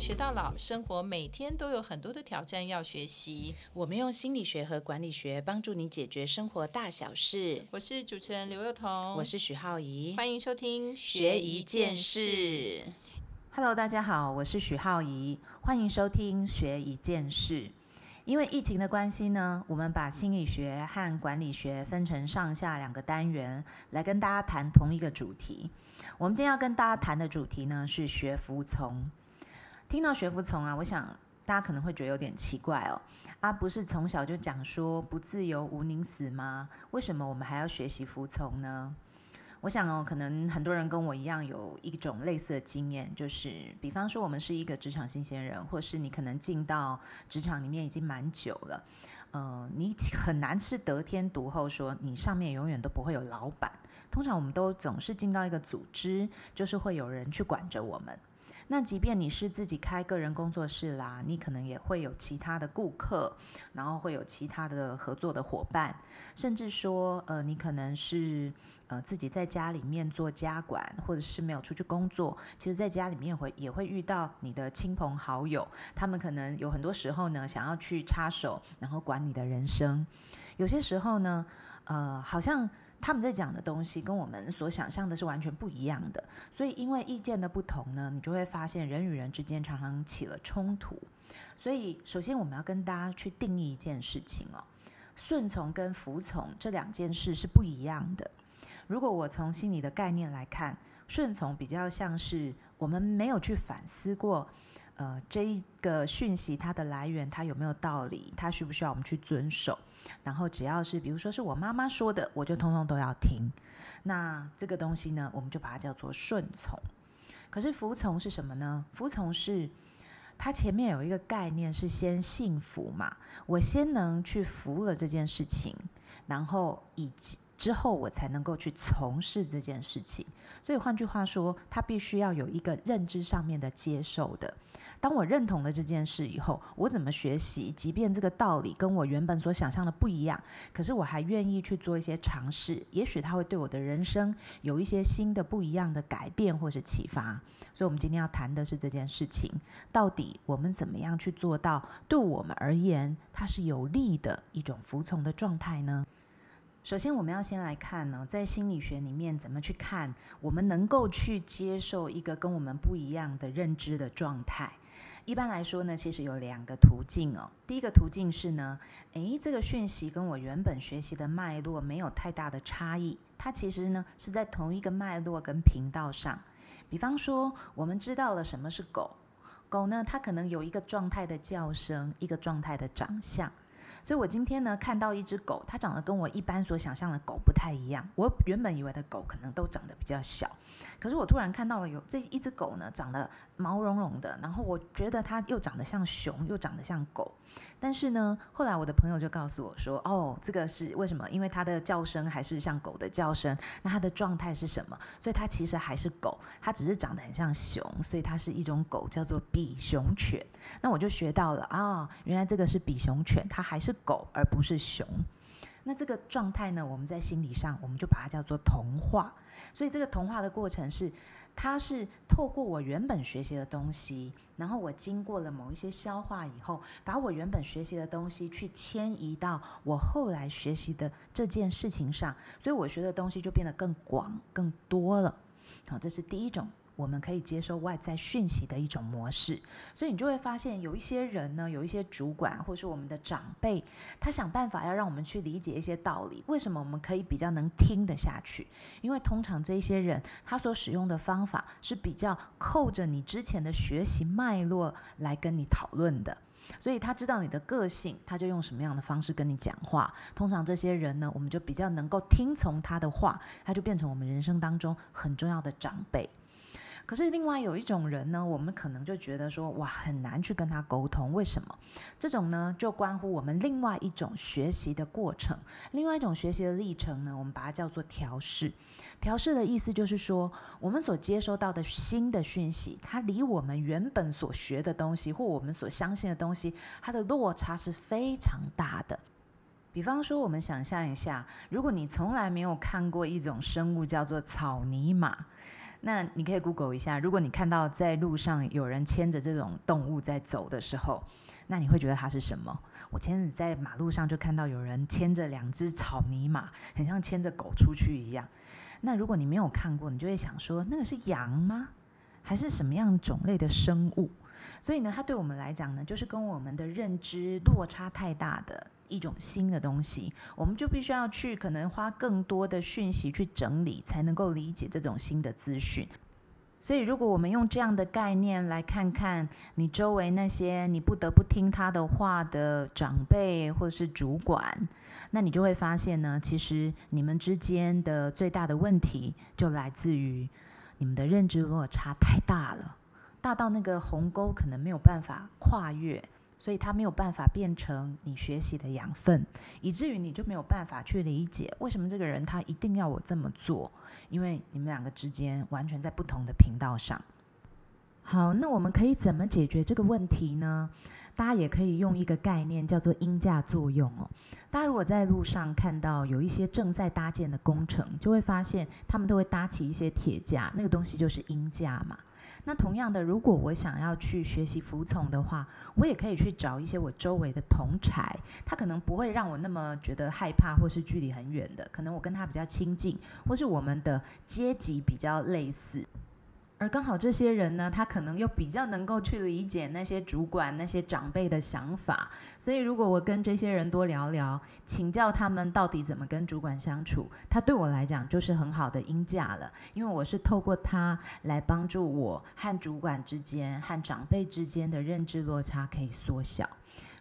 学到老，生活每天都有很多的挑战要学习。我们用心理学和管理学帮助你解决生活大小事。我是主持人刘幼彤，我是许浩怡，欢迎收听学一件事。Hello，大家好，我是许浩怡，欢迎收听学一件事。因为疫情的关系呢，我们把心理学和管理学分成上下两个单元，来跟大家谈同一个主题。我们今天要跟大家谈的主题呢是学服从。听到学服从啊，我想大家可能会觉得有点奇怪哦。啊，不是从小就讲说不自由无宁死吗？为什么我们还要学习服从呢？我想哦，可能很多人跟我一样有一种类似的经验，就是比方说我们是一个职场新鲜人，或是你可能进到职场里面已经蛮久了，呃，你很难是得天独厚，说你上面永远都不会有老板。通常我们都总是进到一个组织，就是会有人去管着我们。那即便你是自己开个人工作室啦，你可能也会有其他的顾客，然后会有其他的合作的伙伴，甚至说，呃，你可能是呃自己在家里面做家管，或者是没有出去工作，其实在家里面会也会遇到你的亲朋好友，他们可能有很多时候呢想要去插手，然后管你的人生，有些时候呢，呃，好像。他们在讲的东西跟我们所想象的是完全不一样的，所以因为意见的不同呢，你就会发现人与人之间常常起了冲突。所以，首先我们要跟大家去定义一件事情哦，顺从跟服从这两件事是不一样的。如果我从心理的概念来看，顺从比较像是我们没有去反思过，呃，这一个讯息它的来源它有没有道理，它需不需要我们去遵守。然后只要是，比如说是我妈妈说的，我就通通都要听。那这个东西呢，我们就把它叫做顺从。可是服从是什么呢？服从是它前面有一个概念是先信服嘛，我先能去服了这件事情，然后以及之后我才能够去从事这件事情。所以换句话说，它必须要有一个认知上面的接受的。当我认同了这件事以后，我怎么学习？即便这个道理跟我原本所想象的不一样，可是我还愿意去做一些尝试。也许它会对我的人生有一些新的、不一样的改变或是启发。所以，我们今天要谈的是这件事情：到底我们怎么样去做到，对我们而言，它是有利的一种服从的状态呢？首先，我们要先来看呢，在心理学里面怎么去看，我们能够去接受一个跟我们不一样的认知的状态。一般来说呢，其实有两个途径哦。第一个途径是呢，诶，这个讯息跟我原本学习的脉络没有太大的差异，它其实呢是在同一个脉络跟频道上。比方说，我们知道了什么是狗，狗呢，它可能有一个状态的叫声，一个状态的长相。所以我今天呢看到一只狗，它长得跟我一般所想象的狗不太一样。我原本以为的狗可能都长得比较小。可是我突然看到了有这一只狗呢，长得毛茸茸的，然后我觉得它又长得像熊，又长得像狗。但是呢，后来我的朋友就告诉我说：“哦，这个是为什么？因为它的叫声还是像狗的叫声。那它的状态是什么？所以它其实还是狗，它只是长得很像熊，所以它是一种狗，叫做比熊犬。那我就学到了啊，原来这个是比熊犬，它还是狗，而不是熊。”那这个状态呢，我们在心理上，我们就把它叫做同化。所以这个同化的过程是，它是透过我原本学习的东西，然后我经过了某一些消化以后，把我原本学习的东西去迁移到我后来学习的这件事情上，所以我学的东西就变得更广、更多了。好，这是第一种。我们可以接收外在讯息的一种模式，所以你就会发现有一些人呢，有一些主管或是我们的长辈，他想办法要让我们去理解一些道理。为什么我们可以比较能听得下去？因为通常这些人他所使用的方法是比较扣着你之前的学习脉络来跟你讨论的，所以他知道你的个性，他就用什么样的方式跟你讲话。通常这些人呢，我们就比较能够听从他的话，他就变成我们人生当中很重要的长辈。可是另外有一种人呢，我们可能就觉得说，哇，很难去跟他沟通。为什么？这种呢，就关乎我们另外一种学习的过程，另外一种学习的历程呢，我们把它叫做调试。调试的意思就是说，我们所接收到的新的讯息，它离我们原本所学的东西或我们所相信的东西，它的落差是非常大的。比方说，我们想象一下，如果你从来没有看过一种生物叫做草泥马。那你可以 Google 一下，如果你看到在路上有人牵着这种动物在走的时候，那你会觉得它是什么？我前阵子在马路上就看到有人牵着两只草泥马，很像牵着狗出去一样。那如果你没有看过，你就会想说，那个是羊吗？还是什么样种类的生物？所以呢，它对我们来讲呢，就是跟我们的认知落差太大的一种新的东西，我们就必须要去可能花更多的讯息去整理，才能够理解这种新的资讯。所以，如果我们用这样的概念来看看你周围那些你不得不听他的话的长辈或者是主管，那你就会发现呢，其实你们之间的最大的问题就来自于你们的认知落差太大了。大到那个鸿沟可能没有办法跨越，所以它没有办法变成你学习的养分，以至于你就没有办法去理解为什么这个人他一定要我这么做，因为你们两个之间完全在不同的频道上。好，那我们可以怎么解决这个问题呢？大家也可以用一个概念叫做因架作用哦。大家如果在路上看到有一些正在搭建的工程，就会发现他们都会搭起一些铁架，那个东西就是因架嘛。那同样的，如果我想要去学习服从的话，我也可以去找一些我周围的同才，他可能不会让我那么觉得害怕，或是距离很远的，可能我跟他比较亲近，或是我们的阶级比较类似。而刚好这些人呢，他可能又比较能够去理解那些主管、那些长辈的想法，所以如果我跟这些人多聊聊，请教他们到底怎么跟主管相处，他对我来讲就是很好的音架了，因为我是透过他来帮助我和主管之间、和长辈之间的认知落差可以缩小。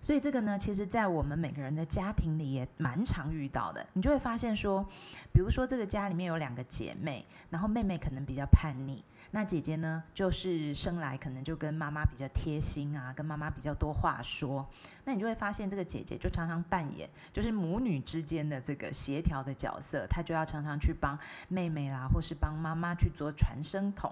所以这个呢，其实，在我们每个人的家庭里也蛮常遇到的。你就会发现说，比如说这个家里面有两个姐妹，然后妹妹可能比较叛逆，那姐姐呢，就是生来可能就跟妈妈比较贴心啊，跟妈妈比较多话说。那你就会发现，这个姐姐就常常扮演就是母女之间的这个协调的角色，她就要常常去帮妹妹啦，或是帮妈妈去做传声筒。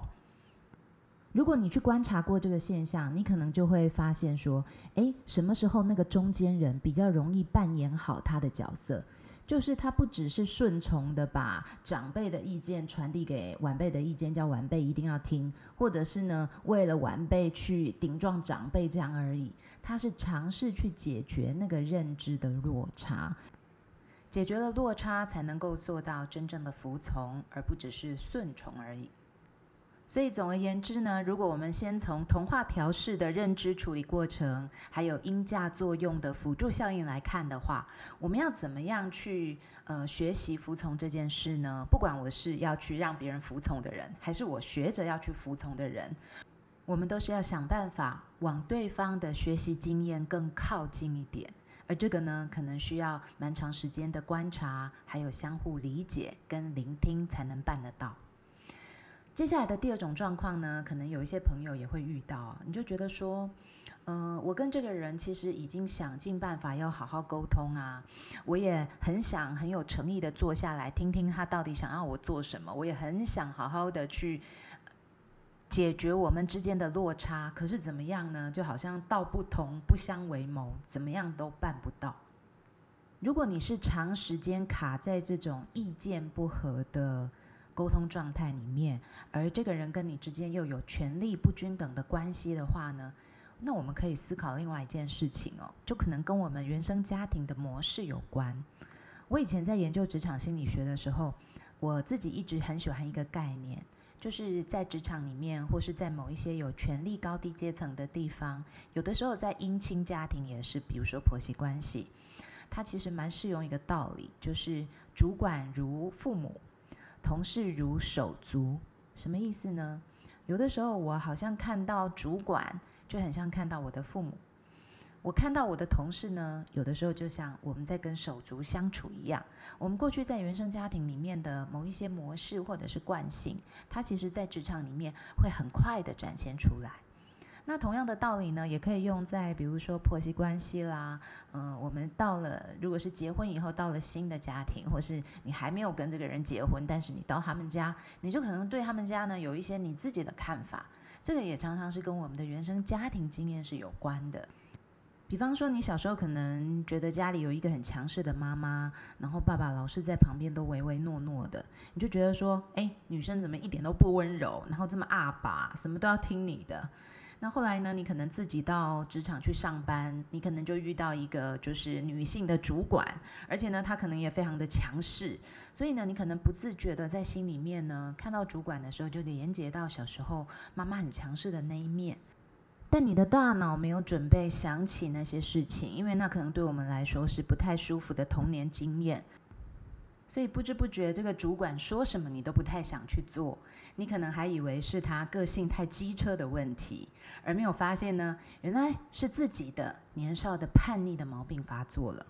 如果你去观察过这个现象，你可能就会发现说，诶，什么时候那个中间人比较容易扮演好他的角色？就是他不只是顺从的把长辈的意见传递给晚辈的意见，叫晚辈一定要听，或者是呢为了晚辈去顶撞长辈这样而已。他是尝试去解决那个认知的落差，解决了落差，才能够做到真正的服从，而不只是顺从而已。所以总而言之呢，如果我们先从同化调试的认知处理过程，还有音架作用的辅助效应来看的话，我们要怎么样去呃学习服从这件事呢？不管我是要去让别人服从的人，还是我学着要去服从的人，我们都是要想办法往对方的学习经验更靠近一点。而这个呢，可能需要蛮长时间的观察，还有相互理解跟聆听才能办得到。接下来的第二种状况呢，可能有一些朋友也会遇到，你就觉得说，嗯，我跟这个人其实已经想尽办法要好好沟通啊，我也很想很有诚意的坐下来听听他到底想要我做什么，我也很想好好的去解决我们之间的落差，可是怎么样呢？就好像道不同不相为谋，怎么样都办不到。如果你是长时间卡在这种意见不合的，沟通状态里面，而这个人跟你之间又有权力不均等的关系的话呢，那我们可以思考另外一件事情哦，就可能跟我们原生家庭的模式有关。我以前在研究职场心理学的时候，我自己一直很喜欢一个概念，就是在职场里面，或是在某一些有权力高低阶层的地方，有的时候在姻亲家庭也是，比如说婆媳关系，它其实蛮适用一个道理，就是主管如父母。同事如手足，什么意思呢？有的时候我好像看到主管，就很像看到我的父母；我看到我的同事呢，有的时候就像我们在跟手足相处一样。我们过去在原生家庭里面的某一些模式或者是惯性，它其实在职场里面会很快的展现出来。那同样的道理呢，也可以用在比如说婆媳关系啦，嗯，我们到了如果是结婚以后到了新的家庭，或是你还没有跟这个人结婚，但是你到他们家，你就可能对他们家呢有一些你自己的看法，这个也常常是跟我们的原生家庭经验是有关的。比方说，你小时候可能觉得家里有一个很强势的妈妈，然后爸爸老是在旁边都唯唯诺诺的，你就觉得说，哎，女生怎么一点都不温柔，然后这么阿爸，什么都要听你的。那后来呢，你可能自己到职场去上班，你可能就遇到一个就是女性的主管，而且呢，她可能也非常的强势，所以呢，你可能不自觉的在心里面呢，看到主管的时候，就连接到小时候妈妈很强势的那一面。但你的大脑没有准备想起那些事情，因为那可能对我们来说是不太舒服的童年经验，所以不知不觉这个主管说什么你都不太想去做。你可能还以为是他个性太机车的问题，而没有发现呢，原来是自己的年少的叛逆的毛病发作了。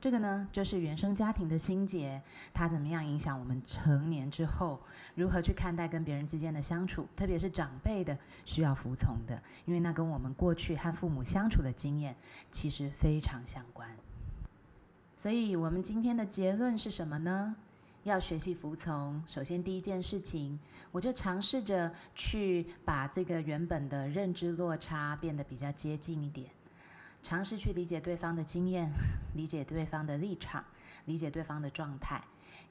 这个呢，就是原生家庭的心结，它怎么样影响我们成年之后如何去看待跟别人之间的相处，特别是长辈的需要服从的，因为那跟我们过去和父母相处的经验其实非常相关。所以，我们今天的结论是什么呢？要学习服从，首先第一件事情，我就尝试着去把这个原本的认知落差变得比较接近一点。尝试去理解对方的经验，理解对方的立场，理解对方的状态，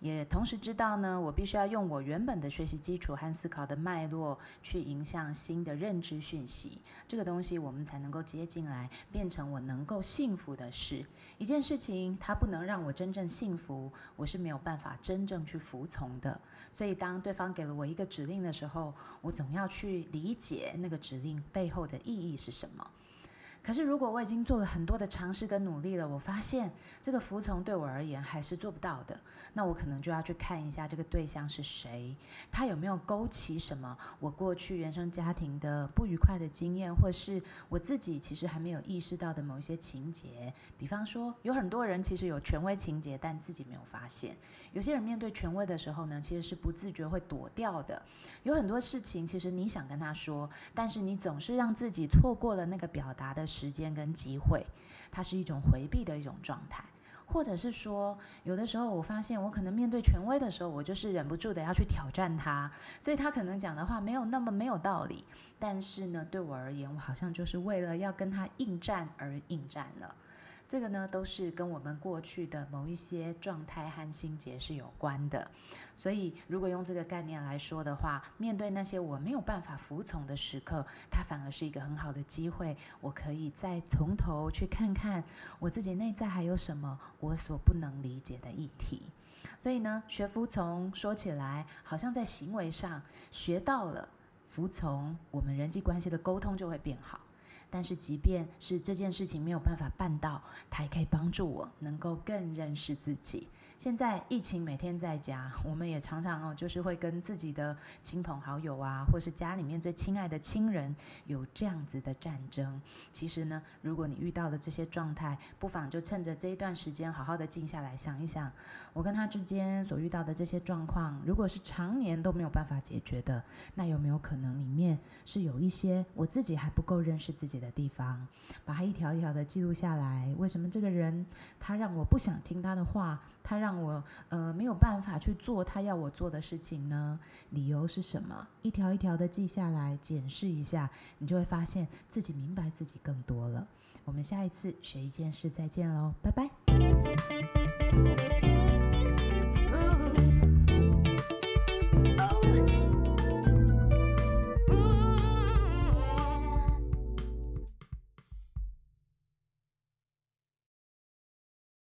也同时知道呢，我必须要用我原本的学习基础和思考的脉络去影响新的认知讯息。这个东西我们才能够接进来，变成我能够幸福的事。一件事情它不能让我真正幸福，我是没有办法真正去服从的。所以当对方给了我一个指令的时候，我总要去理解那个指令背后的意义是什么。可是，如果我已经做了很多的尝试跟努力了，我发现这个服从对我而言还是做不到的，那我可能就要去看一下这个对象是谁，他有没有勾起什么我过去原生家庭的不愉快的经验，或是我自己其实还没有意识到的某一些情节。比方说，有很多人其实有权威情节，但自己没有发现；有些人面对权威的时候呢，其实是不自觉会躲掉的。有很多事情，其实你想跟他说，但是你总是让自己错过了那个表达的时间跟机会，它是一种回避的一种状态，或者是说，有的时候我发现我可能面对权威的时候，我就是忍不住的要去挑战他，所以他可能讲的话没有那么没有道理，但是呢，对我而言，我好像就是为了要跟他应战而应战了。这个呢，都是跟我们过去的某一些状态和心结是有关的。所以，如果用这个概念来说的话，面对那些我没有办法服从的时刻，它反而是一个很好的机会，我可以再从头去看看我自己内在还有什么我所不能理解的议题。所以呢，学服从说起来好像在行为上学到了服从，我们人际关系的沟通就会变好。但是，即便是这件事情没有办法办到，它也可以帮助我能够更认识自己。现在疫情每天在家，我们也常常哦，就是会跟自己的亲朋好友啊，或是家里面最亲爱的亲人有这样子的战争。其实呢，如果你遇到了这些状态，不妨就趁着这一段时间，好好的静下来想一想，我跟他之间所遇到的这些状况，如果是常年都没有办法解决的，那有没有可能里面是有一些我自己还不够认识自己的地方？把它一条一条的记录下来。为什么这个人他让我不想听他的话？他让我呃没有办法去做他要我做的事情呢？理由是什么？一条一条的记下来，检视一下，你就会发现自己明白自己更多了。我们下一次学一件事再见喽，拜拜。